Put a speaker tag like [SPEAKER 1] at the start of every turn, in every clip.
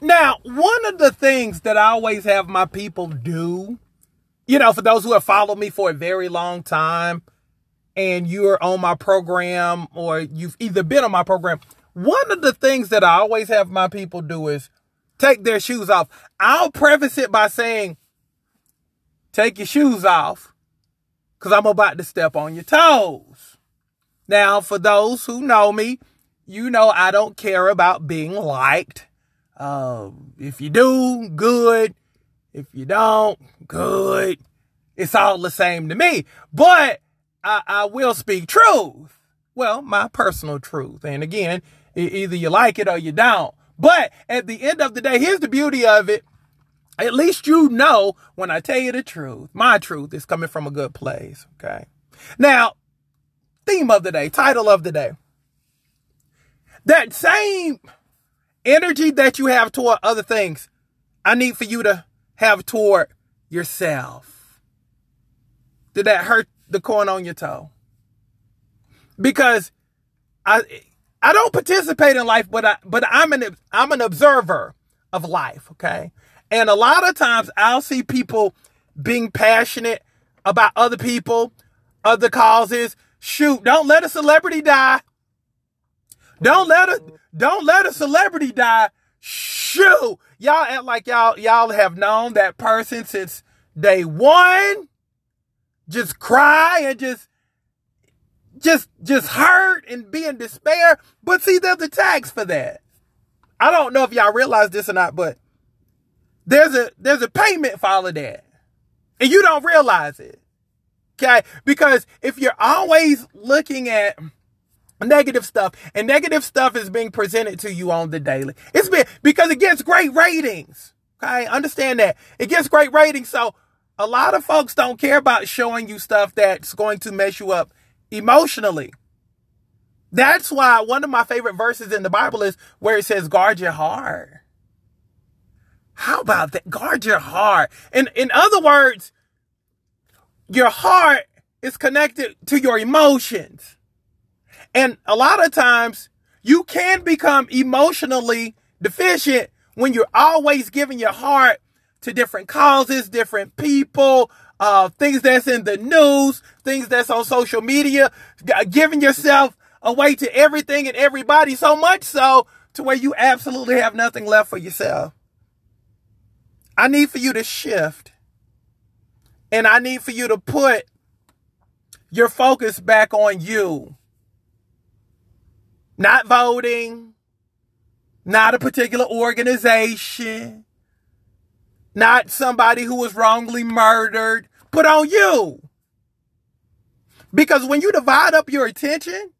[SPEAKER 1] Now, one of the things that I always have my people do, you know, for those who have followed me for a very long time and you're on my program or you've either been on my program, one of the things that I always have my people do is take their shoes off. I'll preface it by saying, take your shoes off because I'm about to step on your toes. Now, for those who know me, you know I don't care about being liked. Um, if you do, good. If you don't, good. It's all the same to me. But I, I will speak truth. Well, my personal truth. And again, either you like it or you don't. But at the end of the day, here's the beauty of it. At least you know when I tell you the truth, my truth is coming from a good place. Okay. Now, theme of the day, title of the day. That same energy that you have toward other things, I need for you to have toward yourself. Did that hurt the corn on your toe? Because I I don't participate in life, but I but I'm an I'm an observer of life, okay? And a lot of times I'll see people being passionate about other people, other causes. Shoot, don't let a celebrity die. Don't let a don't let a celebrity die. Shoot, y'all act like y'all y'all have known that person since day one. Just cry and just just just hurt and be in despair. But see, there's a tax for that. I don't know if y'all realize this or not, but there's a there's a payment for all of that. And you don't realize it. Okay? Because if you're always looking at negative stuff and negative stuff is being presented to you on the daily, it's been because it gets great ratings. Okay? Understand that. It gets great ratings. So a lot of folks don't care about showing you stuff that's going to mess you up emotionally. That's why one of my favorite verses in the Bible is where it says, guard your heart. How about that? Guard your heart. And in other words, your heart is connected to your emotions. And a lot of times you can become emotionally deficient when you're always giving your heart to different causes, different people, uh, things that's in the news, things that's on social media, giving yourself away to everything and everybody so much so to where you absolutely have nothing left for yourself. I need for you to shift. And I need for you to put your focus back on you. Not voting, not a particular organization, not somebody who was wrongly murdered. Put on you. Because when you divide up your attention,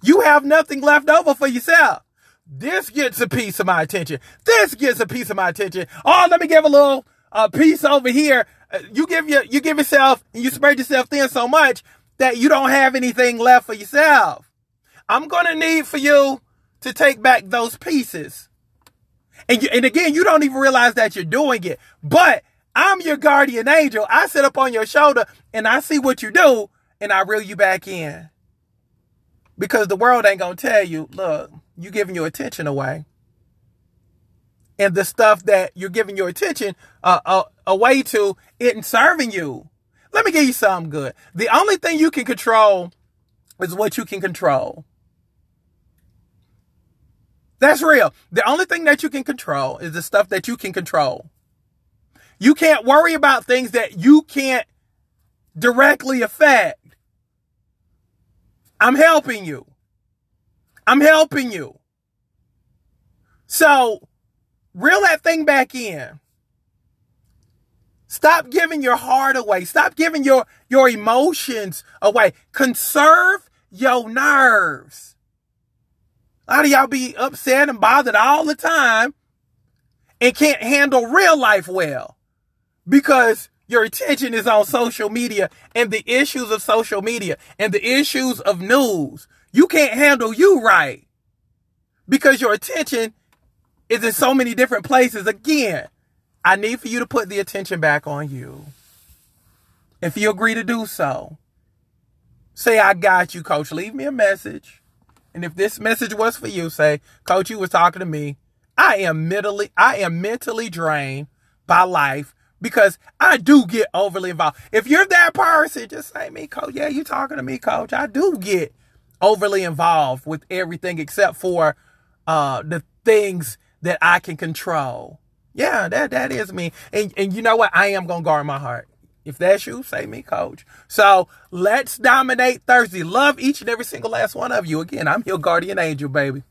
[SPEAKER 1] you have nothing left over for yourself. This gets a piece of my attention. This gets a piece of my attention. Oh, let me give a little uh, piece over here. Uh, you give your, you give yourself, you spread yourself thin so much that you don't have anything left for yourself. I'm gonna need for you to take back those pieces. And you, and again, you don't even realize that you're doing it. But I'm your guardian angel. I sit up on your shoulder and I see what you do and I reel you back in. Because the world ain't gonna tell you, look, you giving your attention away. And the stuff that you're giving your attention uh, uh, away to isn't serving you. Let me give you something good. The only thing you can control is what you can control. That's real. The only thing that you can control is the stuff that you can control. You can't worry about things that you can't directly affect. I'm helping you. I'm helping you. So, reel that thing back in. Stop giving your heart away. Stop giving your, your emotions away. Conserve your nerves. A lot of y'all be upset and bothered all the time and can't handle real life well because your attention is on social media and the issues of social media and the issues of news. You can't handle you right because your attention is in so many different places. Again, I need for you to put the attention back on you. If you agree to do so, say, I got you, coach. Leave me a message. And if this message was for you, say, coach, you was talking to me. I am mentally, I am mentally drained by life because I do get overly involved. If you're that person, just say me, coach. Yeah, you talking to me, coach. I do get overly involved with everything except for uh, the things that I can control. Yeah, that that is me. And and you know what? I am gonna guard my heart. If that's you, say me, coach. So let's dominate Thursday. Love each and every single last one of you. Again, I'm your guardian angel, baby.